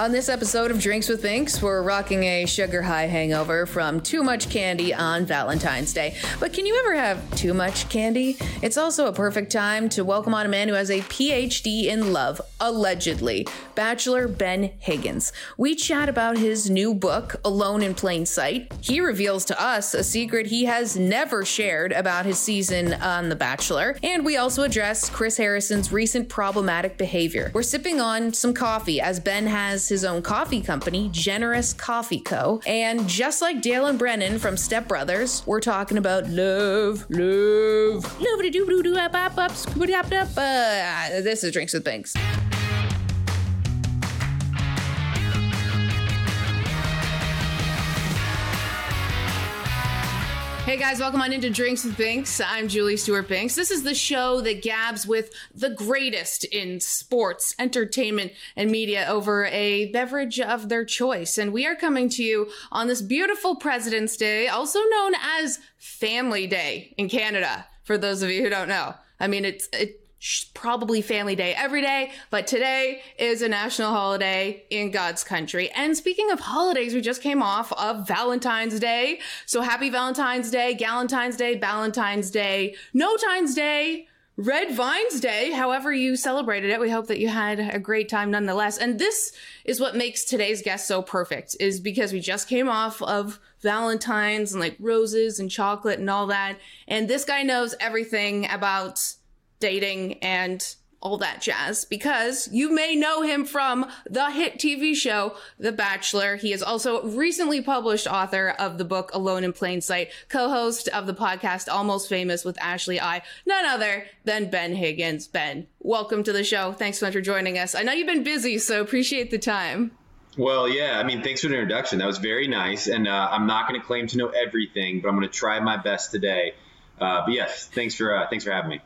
On this episode of Drinks with Binks, we're rocking a sugar high hangover from too much candy on Valentine's Day. But can you ever have too much candy? It's also a perfect time to welcome on a man who has a PhD in love, allegedly, Bachelor Ben Higgins. We chat about his new book, Alone in Plain Sight. He reveals to us a secret he has never shared about his season on The Bachelor. And we also address Chris Harrison's recent problematic behavior. We're sipping on some coffee as Ben has his own coffee company, Generous Coffee Co. And just like Dale and Brennan from Step Brothers, we're talking about love, love, love. This is Drinks with Binks. Hey guys, welcome on into Drinks with Binks. I'm Julie Stewart Binks. This is the show that gabs with the greatest in sports, entertainment, and media over a beverage of their choice. And we are coming to you on this beautiful President's Day, also known as Family Day in Canada, for those of you who don't know. I mean, it's it, probably family day every day, but today is a national holiday in God's country. And speaking of holidays, we just came off of Valentine's Day. So happy Valentine's Day, Galentine's Day, Valentine's Day, No Times Day. Red Vines Day, however you celebrated it, we hope that you had a great time nonetheless. And this is what makes today's guest so perfect, is because we just came off of Valentine's and like roses and chocolate and all that. And this guy knows everything about dating and all that jazz because you may know him from the hit TV show The Bachelor. He is also recently published author of the book Alone in Plain Sight, co-host of the podcast Almost Famous with Ashley I, none other than Ben Higgins. Ben, welcome to the show. Thanks so much for joining us. I know you've been busy, so appreciate the time. Well, yeah, I mean, thanks for the introduction. That was very nice. And uh, I'm not going to claim to know everything, but I'm going to try my best today. Uh, but yes, thanks for uh, thanks for having me.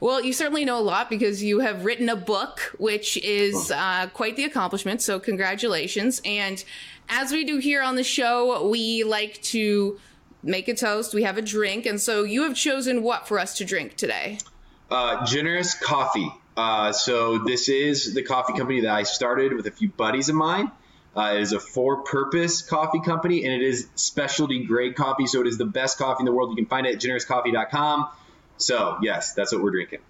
Well, you certainly know a lot because you have written a book, which is uh, quite the accomplishment. So, congratulations. And as we do here on the show, we like to make a toast. We have a drink. And so, you have chosen what for us to drink today? Uh, generous coffee. Uh, so, this is the coffee company that I started with a few buddies of mine. Uh, it is a for-purpose coffee company, and it is specialty grade coffee. So it is the best coffee in the world. You can find it at generouscoffee.com. So, yes, that's what we're drinking.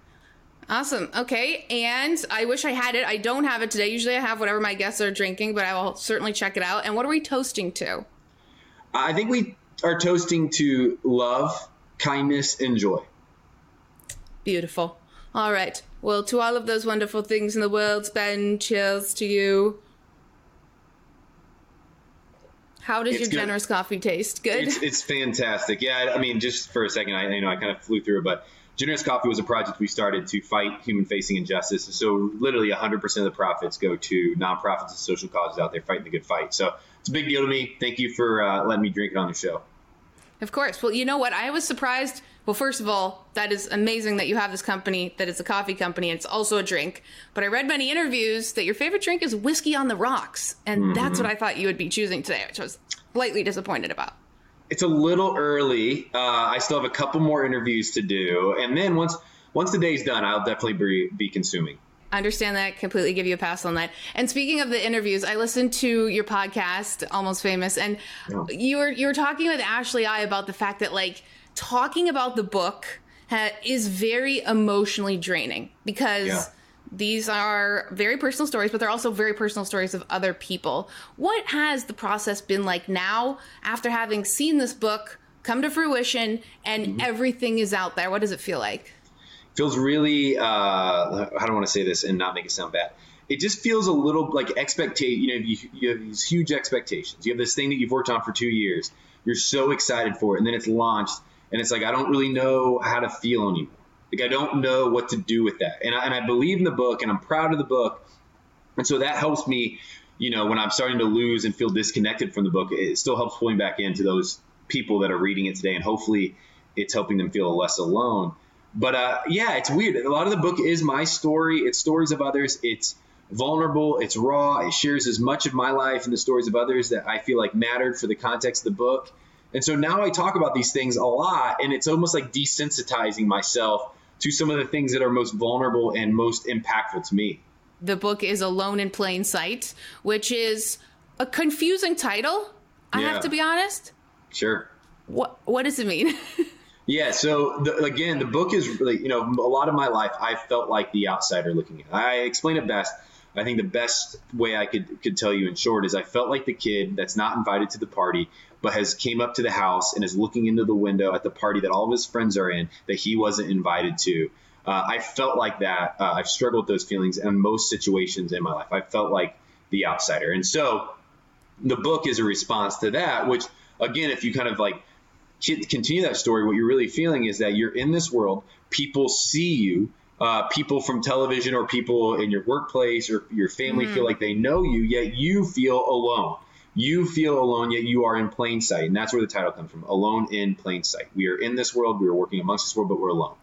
Awesome. Okay. And I wish I had it. I don't have it today. Usually I have whatever my guests are drinking, but I will certainly check it out. And what are we toasting to? I think we are toasting to love, kindness, and joy. Beautiful. All right. Well, to all of those wonderful things in the world, Ben, cheers to you. How does your generous coffee taste? Good. It's, it's, fantastic. Yeah, I mean, just for a second, I you know I kind of flew through it, but Generous Coffee was a project we started to fight human-facing injustice. So literally 100% of the profits go to nonprofits and social causes out there fighting the good fight. So it's a big deal to me. Thank you for uh, letting me drink it on the show. Of course. Well, you know what? I was surprised. Well, first of all, that is amazing that you have this company that is a coffee company and it's also a drink. But I read many interviews that your favorite drink is whiskey on the rocks. And mm-hmm. that's what I thought you would be choosing today, which I was slightly disappointed about. It's a little early. Uh, I still have a couple more interviews to do. And then once once the day's done, I'll definitely be, be consuming. understand that completely give you a pass on that and speaking of the interviews i listened to your podcast almost famous and yeah. you were you were talking with ashley i about the fact that like talking about the book ha- is very emotionally draining because yeah. these are very personal stories but they're also very personal stories of other people what has the process been like now after having seen this book come to fruition and mm-hmm. everything is out there what does it feel like feels really uh, I don't want to say this and not make it sound bad. It just feels a little like expectation. You know, you, you have these huge expectations. You have this thing that you've worked on for two years. You're so excited for it, and then it's launched, and it's like I don't really know how to feel anymore. Like I don't know what to do with that, and I, and I believe in the book, and I'm proud of the book, and so that helps me. You know, when I'm starting to lose and feel disconnected from the book, it still helps pulling back into those people that are reading it today, and hopefully, it's helping them feel less alone. But uh, yeah, it's weird. A lot of the book is my story. It's stories of others. It's vulnerable. It's raw. It shares as much of my life and the stories of others that I feel like mattered for the context of the book. And so now I talk about these things a lot, and it's almost like desensitizing myself to some of the things that are most vulnerable and most impactful to me. The book is Alone in Plain Sight, which is a confusing title. I yeah. have to be honest. Sure. What What does it mean? Yeah. So the, again, the book is really, you know, a lot of my life I felt like the outsider looking in. I explain it best. I think the best way I could could tell you in short is I felt like the kid that's not invited to the party, but has came up to the house and is looking into the window at the party that all of his friends are in that he wasn't invited to. Uh, I felt like that. Uh, I've struggled with those feelings in most situations in my life. I felt like the outsider, and so the book is a response to that. Which again, if you kind of like continue that story, what you're really feeling is that you're in this world. People see you. Uh, people from television or people in your workplace or your family mm. feel like they know you, yet you feel alone. You feel alone, yet you are in plain sight. And that's where the title comes from Alone in Plain Sight. We are in this world, we are working amongst this world, but we're alone.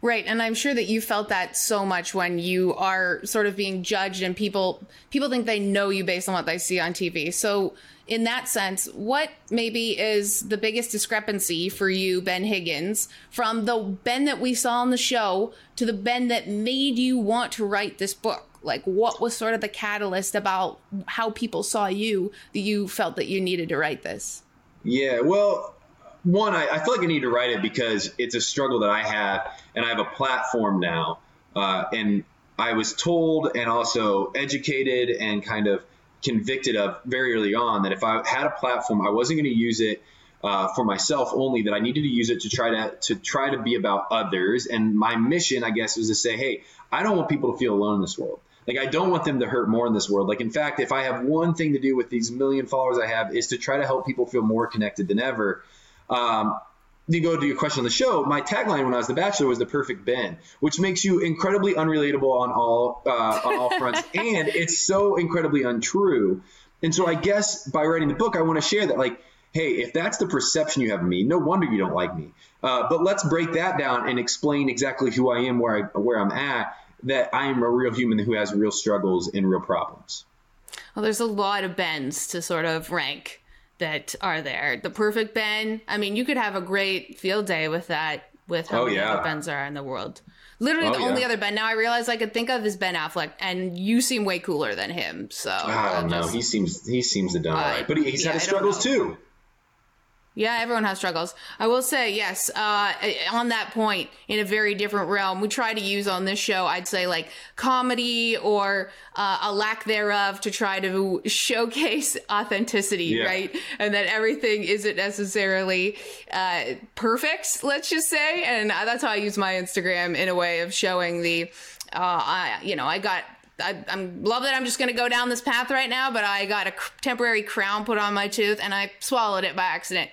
Right, and I'm sure that you felt that so much when you are sort of being judged and people people think they know you based on what they see on TV. So in that sense, what maybe is the biggest discrepancy for you, Ben Higgins, from the Ben that we saw on the show to the Ben that made you want to write this book? Like, what was sort of the catalyst about how people saw you that you felt that you needed to write this? Yeah, well, one, I, I, feel like I need to write it because it's a struggle that I have, and I have a platform now. Uh, and I was told and also educated and kind of convicted of very early on that if I had a platform, I wasn't going to use it uh, for myself only. That I needed to use it to try to to try to be about others. And my mission, I guess, was to say, hey, I don't want people to feel alone in this world. Like I don't want them to hurt more in this world. Like in fact, if I have one thing to do with these million followers I have is to try to help people feel more connected than ever. Um, to go to your question on the show, my tagline when I was the Bachelor was the perfect Ben, which makes you incredibly unrelatable on all uh, on all fronts, and it's so incredibly untrue. And so I guess by writing the book, I want to share that like, hey, if that's the perception you have of me, no wonder you don't like me. Uh, but let's break that down and explain exactly who I am, where I where I'm at. That I am a real human who has real struggles and real problems. Well, there's a lot of Bens to sort of rank that are there. The perfect Ben. I mean, you could have a great field day with that. With how oh, many yeah. other Bens are in the world. Literally, oh, the yeah. only other Ben now I realize I could think of is Ben Affleck, and you seem way cooler than him. So, oh no, he seems he seems to done uh, but he, he's yeah, had struggles too. Yeah, everyone has struggles. I will say, yes, uh, on that point, in a very different realm, we try to use on this show, I'd say like comedy or uh, a lack thereof to try to showcase authenticity, yeah. right? And that everything isn't necessarily uh, perfect, let's just say. And that's how I use my Instagram in a way of showing the, uh, I, you know, I got I, am love that I'm just going to go down this path right now, but I got a temporary crown put on my tooth and I swallowed it by accident.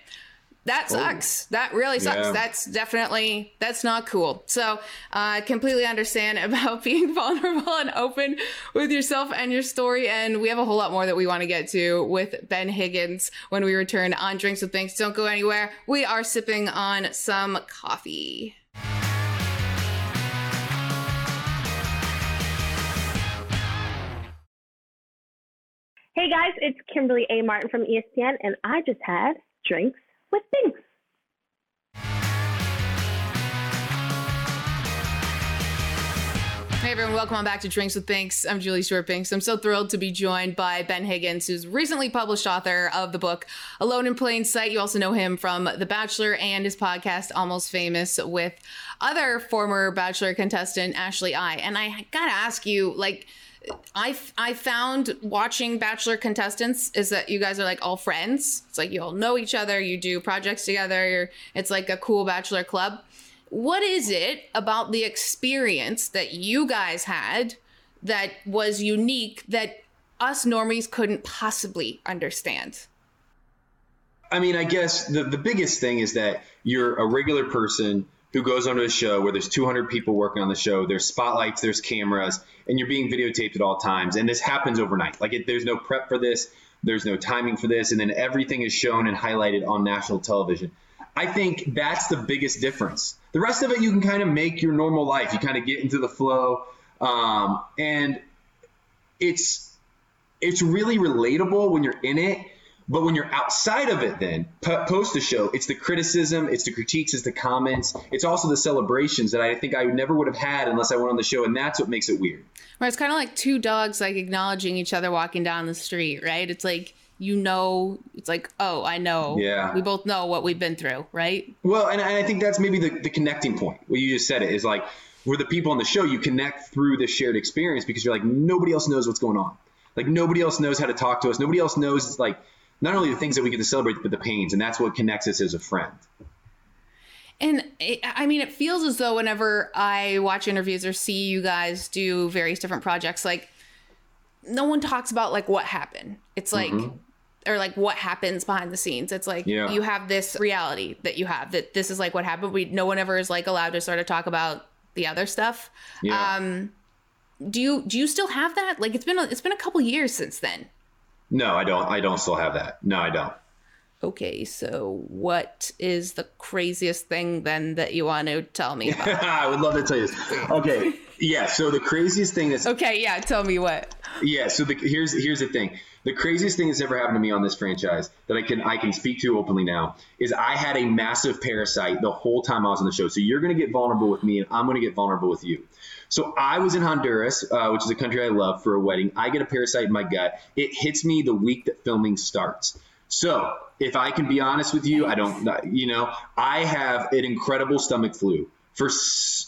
That oh. sucks. Oh. That really sucks. Yeah. That's definitely that's not cool. So I uh, completely understand about being vulnerable and open with yourself and your story. And we have a whole lot more that we want to get to with Ben Higgins when we return on Drinks with Binks. Don't go anywhere. We are sipping on some coffee. Hey guys, it's Kimberly A. Martin from ESPN, and I just had drinks with Binks. Hey everyone, welcome on back to Drinks with Binks. I'm Julie Stewart Binks. I'm so thrilled to be joined by Ben Higgins, who's recently published author of the book Alone in Plain Sight. You also know him from The Bachelor and his podcast Almost Famous with other former Bachelor contestant Ashley I. And I gotta ask you, like, I I found watching Bachelor contestants is that you guys are like all friends. It's like you all know each other, you do projects together. It's like a cool Bachelor club what is it about the experience that you guys had that was unique that us normies couldn't possibly understand? I mean, I guess the, the biggest thing is that you're a regular person who goes onto a show where there's 200 people working on the show. There's spotlights, there's cameras, and you're being videotaped at all times. And this happens overnight. Like, it, there's no prep for this, there's no timing for this, and then everything is shown and highlighted on national television. I think that's the biggest difference. The rest of it, you can kind of make your normal life. You kind of get into the flow, um, and it's it's really relatable when you're in it. But when you're outside of it, then post the show, it's the criticism, it's the critiques, it's the comments, it's also the celebrations that I think I never would have had unless I went on the show, and that's what makes it weird. Right, it's kind of like two dogs like acknowledging each other walking down the street, right? It's like you know it's like oh i know. Yeah. We both know what we've been through right? Well and, i think that's maybe the, the connecting point. What you just said it is like we're the people on the show you connect through this shared experience because you're like nobody else knows what's going on. Like nobody else knows how to talk to us. Nobody else knows it's like not only the things that we get to celebrate but the pains and that's what connects us as a friend and it, I mean, it feels as though whenever I watch interviews or see you guys do various different projects, like no one talks about like what happened. It's like mm-hmm or like what happens behind the scenes. It's like yeah. you have this reality that you have that this is like what happened. We no one ever is like allowed to sort of talk about the other stuff. Yeah. Um, do you do you still have that? Like it's been a, it's been a couple years since then. No, I don't. I don't still have that. No, I don't. Okay, so what is the craziest thing then that you want to tell me about? I would love to tell you this. Okay, yeah. So the craziest thing is okay. Yeah, tell me what. Yeah. So the, here's here's the thing the craziest thing that's ever happened to me on this franchise that I can I can speak to openly now is I had a massive parasite the whole time I was on the show. So you're going to get vulnerable with me, and I'm going to get vulnerable with you. So I was in Honduras, uh, which is a country I love, for a wedding. I get a parasite in my gut. It hits me the week that filming starts. So if I can be honest with you, I don't, you know, I have an incredible stomach flu for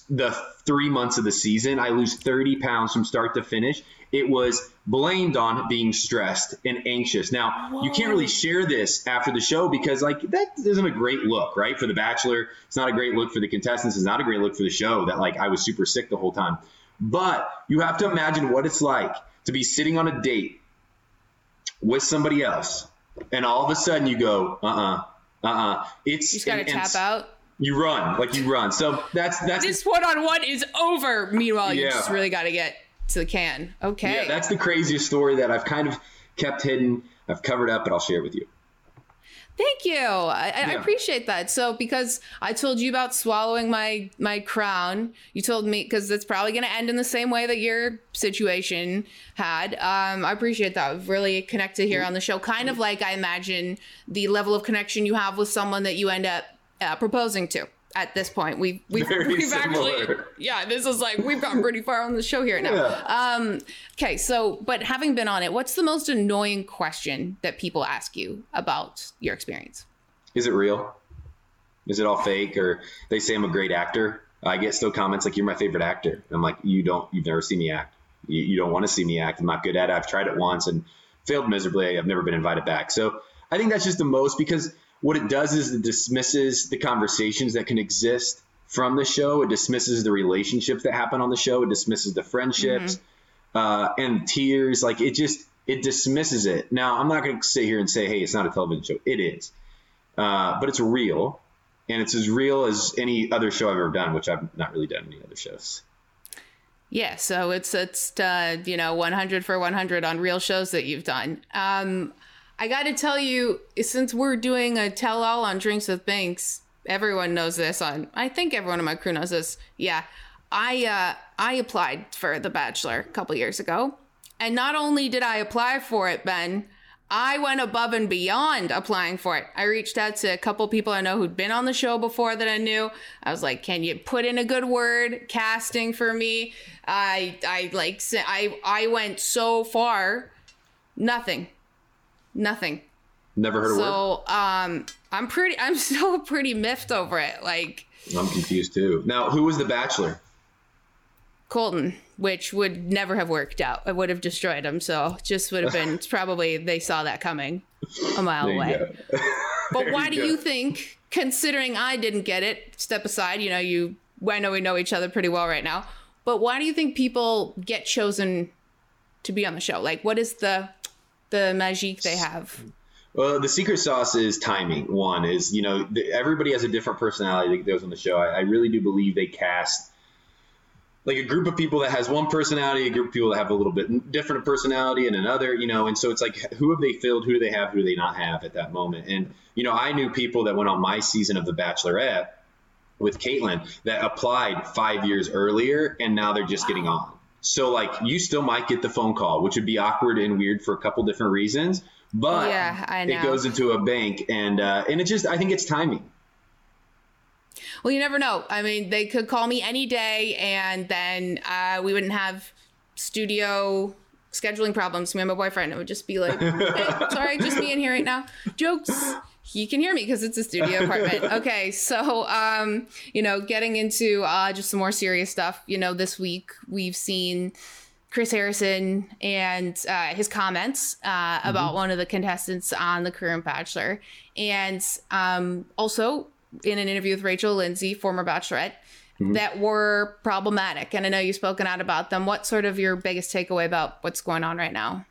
the three months of the season. I lose 30 pounds from start to finish it was blamed on being stressed and anxious. Now, Whoa. you can't really share this after the show because, like, that isn't a great look, right? For The Bachelor, it's not a great look for the contestants. It's not a great look for the show that, like, I was super sick the whole time. But you have to imagine what it's like to be sitting on a date with somebody else, and all of a sudden you go, uh uh-uh, uh, uh-uh. It's you just gotta tap out. You run like you run. So that's that's this one on one is over. Meanwhile, you just really got to get to the can. Okay. Yeah, that's the craziest story that I've kind of kept hidden. I've covered up, but I'll share it with you. Thank you. I, yeah. I, appreciate that. So because I told you about swallowing my my crown, you told me because it's probably going to end in the same way that your situation had. Um, I appreciate that. We've really connected here on the show. Kind of like I imagine the level of connection you have with someone that you end up uh, proposing to at this point. We've we've, we've actually yeah, this is like we've gotten pretty far on the show here now. Yeah. Um, okay, so but having been on it, what's the most annoying question that people ask you about your experience? Is it real? Is it all fake? Or they say I'm a great actor. I get still comments like you're my favorite actor. I'm like, you don't you've never seen me act. You, you don't want to see me act. I'm not good at it. I've tried it once and failed miserably. I've never been invited back. So I think that's just the most because what it does is it dismisses the conversations that can exist from the show. It dismisses the relationships that happen on the show. It dismisses the friendships mm-hmm. uh, and tears. Like it just it dismisses it. Now I'm not going to sit here and say, hey, it's not a television show. It is, uh, but it's real, and it's as real as any other show I've ever done, which I've not really done any other shows. Yeah, so it's it's uh, you know 100 for 100 on real shows that you've done. Um, I got to tell you, since we're doing a tell all on Drinks with Binks, everyone knows this. On I think everyone in my crew knows this. Yeah, I uh, I applied for The Bachelor a couple years ago, and not only did I apply for it, Ben, I went above and beyond applying for it. I reached out to a couple people I know who'd been on the show before that I knew. I was like, "Can you put in a good word casting for me?" I I like I I went so far, nothing, nothing. Never heard a so, word. So um, I'm pretty. I'm still pretty miffed over it. Like I'm confused too. Now, who was the Bachelor? Colton, which would never have worked out. It would have destroyed him. So just would have been probably they saw that coming a mile away. but why do go. you think, considering I didn't get it, step aside, you know, you I know we know each other pretty well right now, but why do you think people get chosen to be on the show? Like what is the the magic they have? Well, the secret sauce is timing. One is, you know, the, everybody has a different personality that goes on the show. I, I really do believe they cast like a group of people that has one personality, a group of people that have a little bit different personality and another, you know, and so it's like who have they filled, who do they have, who do they not have at that moment? And you know, I knew people that went on my season of The Bachelorette with Kaitlyn that applied five years earlier, and now they're just wow. getting on. So like you still might get the phone call, which would be awkward and weird for a couple different reasons, but yeah, it goes into a bank, and uh, and it just I think it's timing. Well, you never know. I mean, they could call me any day, and then uh, we wouldn't have studio scheduling problems. Me and my boyfriend. It would just be like, sorry, just me in here right now. Jokes. He can hear me because it's a studio apartment. Okay, so um, you know, getting into uh, just some more serious stuff. You know, this week we've seen Chris Harrison and uh, his comments uh, mm-hmm. about one of the contestants on the current Bachelor, and um, also in an interview with Rachel Lindsay, former Bachelorette, mm-hmm. that were problematic. And I know you've spoken out about them. What sort of your biggest takeaway about what's going on right now?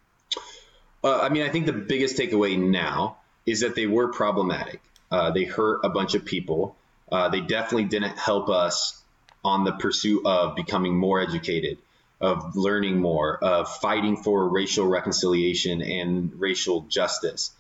Uh, I mean, I think the biggest takeaway now is that they were problematic. Uh, they hurt a bunch of people. Uh, they definitely didn't help us on the pursuit of becoming more educated, of learning more, of fighting for racial reconciliation and racial justice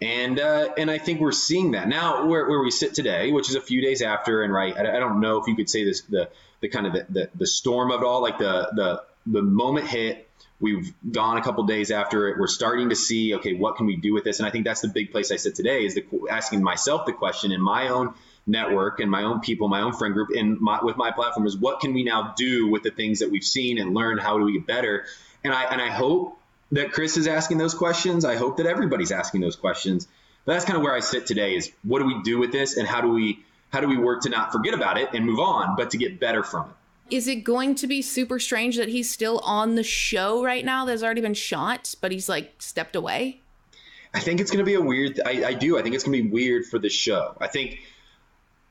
and uh, and I think we're seeing that now where, where we sit today, which is a few days after. And right, I, I don't know if you could say this the the kind of the, the, the storm of it all, like the the the moment hit. We've gone a couple days after it. We're starting to see, okay, what can we do with this? And I think that's the big place I sit today is the, asking myself the question in my own network and my own people, my own friend group, and my, with my platform is what can we now do with the things that we've seen and learned? How do we get better? And I and I hope that Chris is asking those questions. I hope that everybody's asking those questions. But that's kind of where I sit today is what do we do with this and how do we how do we work to not forget about it and move on, but to get better from it? Is it going to be super strange that he's still on the show right now that's already been shot, but he's like stepped away? I think it's going to be a weird. I, I do. I think it's going to be weird for the show. I think,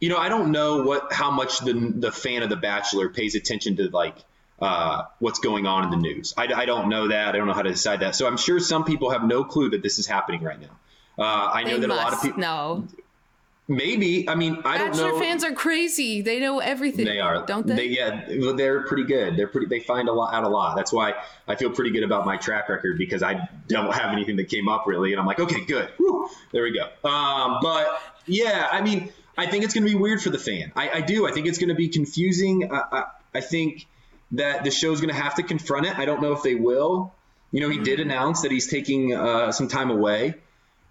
you know, I don't know what how much the the fan of The Bachelor pays attention to like uh, what's going on in the news. I, I, don't know that. I don't know how to decide that. So I'm sure some people have no clue that this is happening right now. Uh, I know they that a lot of people know. Maybe. I mean, I Bachelor don't know. fans are crazy. They know everything. They are, don't they? they yeah, they're pretty good. They're pretty. They find a lot out a lot. That's why I feel pretty good about my track record because I don't have anything that came up really, and I'm like, okay, good. Whew, there we go. Um, but yeah, I mean, I think it's going to be weird for the fan. I, I do. I think it's going to be confusing. I, I think that the show's going to have to confront it. I don't know if they will. You know, he did mm-hmm. announce that he's taking uh, some time away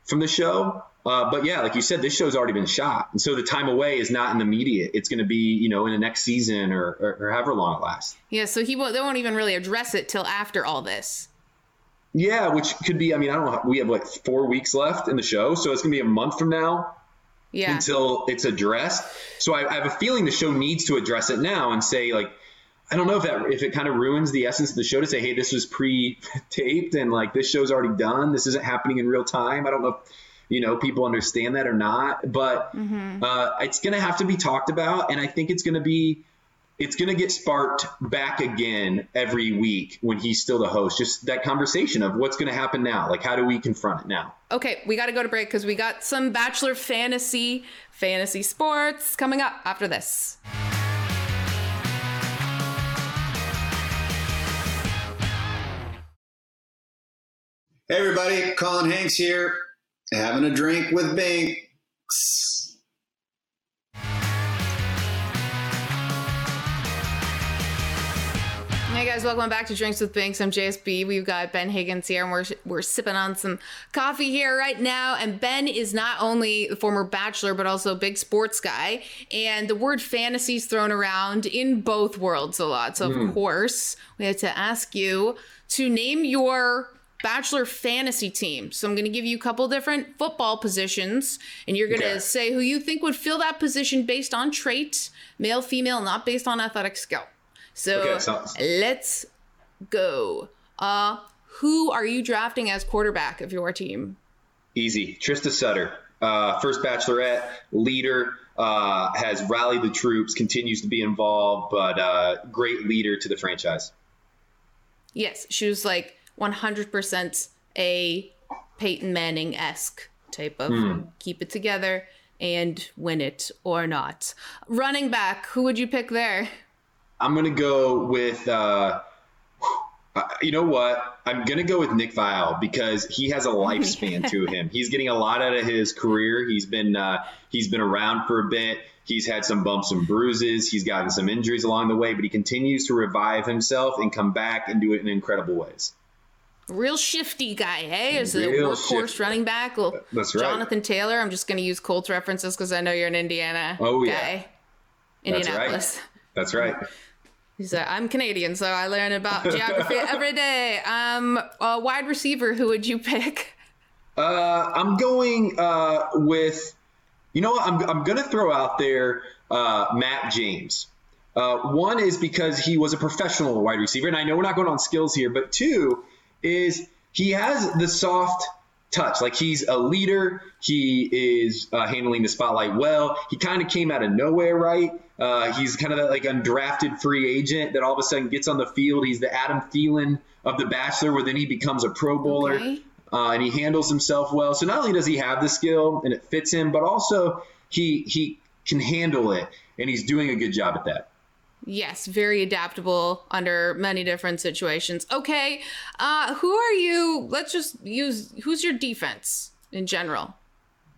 from the show. Uh, but yeah, like you said, this show's already been shot, and so the time away is not in the media. It's going to be, you know, in the next season or, or, or however long it lasts. Yeah, so he won't. They won't even really address it till after all this. Yeah, which could be. I mean, I don't know. We have like four weeks left in the show, so it's going to be a month from now. Yeah. Until it's addressed. So I, I have a feeling the show needs to address it now and say like, I don't know if that if it kind of ruins the essence of the show to say, hey, this was pre-taped and like this show's already done. This isn't happening in real time. I don't know if you know people understand that or not, but mm-hmm. uh, it's going to have to be talked about, and I think it's going to be it's going to get sparked back again every week when he's still the host. Just that conversation of what's going to happen now. Like, how do we confront it now? Okay, we got to go to break because we got some Bachelor fantasy, fantasy sports coming up after this. Hey everybody, Colin Hanks here, having a drink with Binks. Hey guys, welcome back to Drinks with Binks. I'm JSB. We've got Ben Higgins here, and we're we're sipping on some coffee here right now. And Ben is not only the former bachelor, but also a big sports guy. And the word fantasy is thrown around in both worlds a lot. So of hmm. course, we had to ask you to name your bachelor fantasy team. So I'm going to give you a couple different football positions, and you're going to Okay. say who you think would fill that position based on trait, male, female, not based on athletic skill. So Okay, sounds- let's go. Uh, who are you drafting as quarterback of your team? Easy. Trista Sutter, uh, first bachelorette, leader, uh, has rallied the troops, continues to be involved, but uh, great leader to the franchise. Yes, she was like 100% a Peyton Manning esque type of Hmm. keep it together and win it or not. Running back, who would you pick there? I'm gonna go with. Uh, uh, you know what? I'm gonna go with Nick Viall because he has a lifespan to him. He's getting a lot out of his career. He's been uh, he's been around for a bit. He's had some bumps and bruises. He's gotten some injuries along the way, but he continues to revive himself and come back and do it in incredible ways. Real shifty guy, hey? Is a workhorse shifty. running back. Well, That's right. Jonathan Taylor. I'm just going to use Colts references because I know you're an Indiana Oh, yeah. guy. Indianapolis. That's right. He's a, I'm Canadian, so I learn about geography every day. Um, a wide receiver, who would you pick? Uh, I'm going uh, with, you know what? I'm, I'm going to throw out there uh, Matt James. Uh, one is because he was a professional wide receiver, and I know we're not going on skills here, but two is he has the soft touch. Like he's a leader. He is uh, handling the spotlight well. He kind of came out of nowhere, right? Uh, he's kind of that like undrafted free agent that all of a sudden gets on the field. He's the Adam Thielen of the Bachelor, where then he becomes a Pro Bowler Okay. uh, and he handles himself well. So not only does he have the skill and it fits him, but also he he can handle it, and he's doing a good job at that. Yes, very adaptable under many different situations. Okay, uh, who are you? Let's just use who's your defense in general.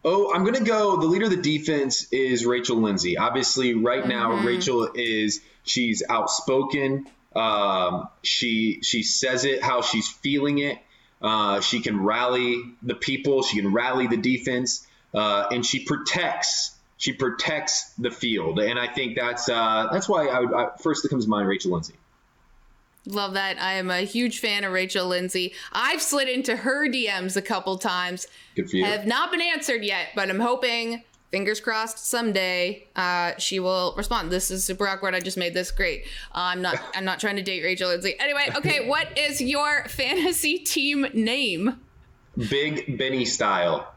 Oh, I'm gonna go. The leader of the defense is Rachel Lindsay. Obviously, right now Rachel is she's outspoken. Um, she she says it how she's feeling it. Uh, she can rally the people. She can rally the defense, uh, and she protects. She protects the field, and I think that's uh, that's why I, would, I first that comes to mind Rachel Lindsay. Love that. I am a huge fan of Rachel Lindsay. I've slid into her DMs a couple times. Good for you. Have not been answered yet, but I'm hoping, fingers crossed, someday uh, she will respond. This is super awkward. I just made this great. Uh, I'm not. I'm not trying to date Rachel Lindsay. Anyway, okay. what is your fantasy team name? Big Benny style.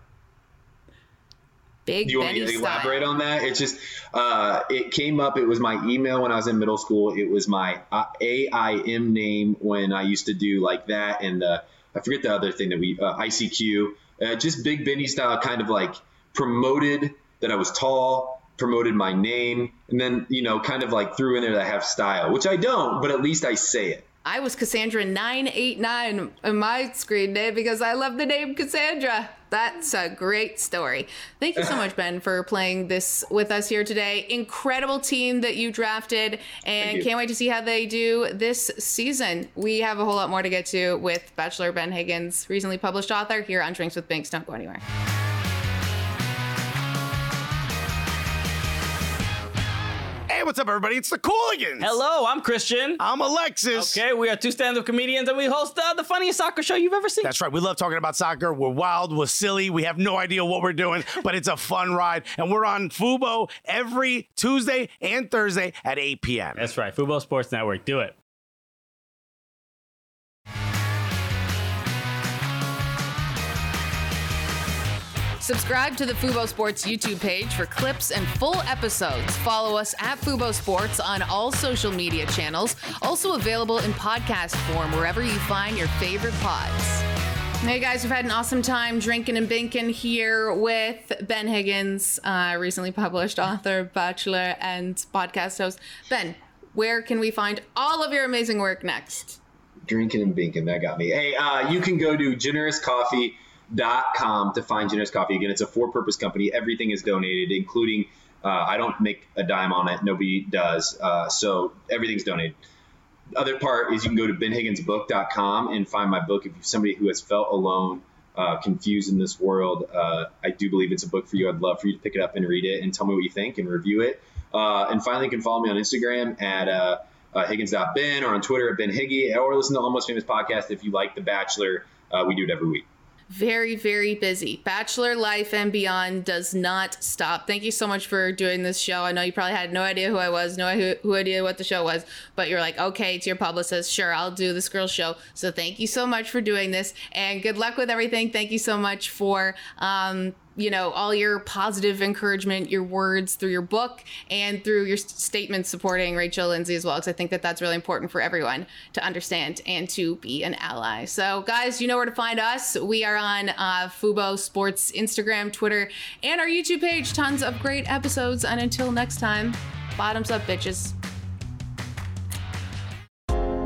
Big Do you want me to style. elaborate on that? It's just, uh, it came up. It was my email when I was in middle school. It was my uh, AIM name when I used to do like that. And uh, I forget the other thing that we, uh, ICQ. Uh, just Big Benny style, kind of like promoted that I was tall, promoted my name, and then, you know, kind of like threw in there that I have style, which I don't, but at least I say it. I was Cassandra nine eight nine in my screen name because I love the name Cassandra. That's a great story. Thank you so much, Ben, for playing this with us here today. Incredible team that you drafted, and you. can't wait to see how they do this season. We have a whole lot more to get to with Bachelor Ben Higgins, recently published author, here on Drinks with Binks. Don't go anywhere. Hey, what's up, everybody? It's the Cooligans. Hello, I'm Christian. I'm Alexis. Okay, we are two stand-up comedians and we host uh, the funniest soccer show you've ever seen. That's right. We love talking about soccer. We're wild. We're silly. We have no idea what we're doing, but it's a fun ride. And we're on Fubo every Tuesday and Thursday at 8 p.m. That's right, Fubo Sports Network. Do it. Subscribe to the Fubo Sports YouTube page for clips and full episodes. Follow us at Fubo Sports on all social media channels. Also available in podcast form wherever you find your favorite pods. Hey guys, we've had an awesome time drinking and binking here with Ben Higgins, uh, recently published author, bachelor, and podcast host. Ben, where can we find all of your amazing work next? drinking and binking that got me hey uh, you can go to generouscoffee.com to find generous coffee again it's a for-purpose company everything is donated including uh, i don't make a dime on it nobody does uh, so everything's donated The other part is you can go to benhigginsbook.com and find my book if you're somebody who has felt alone, uh, confused in this world. Uh, I do believe it's a book for you. I'd love for you to pick it up and read it and tell me what you think and review it. Uh, and finally, you can follow me on Instagram at uh, uh, Higgins.ben or on Twitter at Ben Higgi or listen to Almost Famous Podcast if you like The Bachelor. Uh, we do it every week very, very busy. Bachelor life and beyond does not stop. Thank you so much for doing this show. I know you probably had no idea who I was, no who idea what the show was, but you're like, okay, to your publicist, sure, I'll do this girl show. So thank you so much for doing this and good luck with everything. Thank you so much for um, you know all your positive encouragement your words through your book and through your statements supporting rachel lindsay as well because i think that that's really important for everyone to understand and to be an ally. So guys you know where to find us. We are on uh, fubo sports instagram twitter and our youtube page. Tons of great episodes. And until next time bottoms up bitches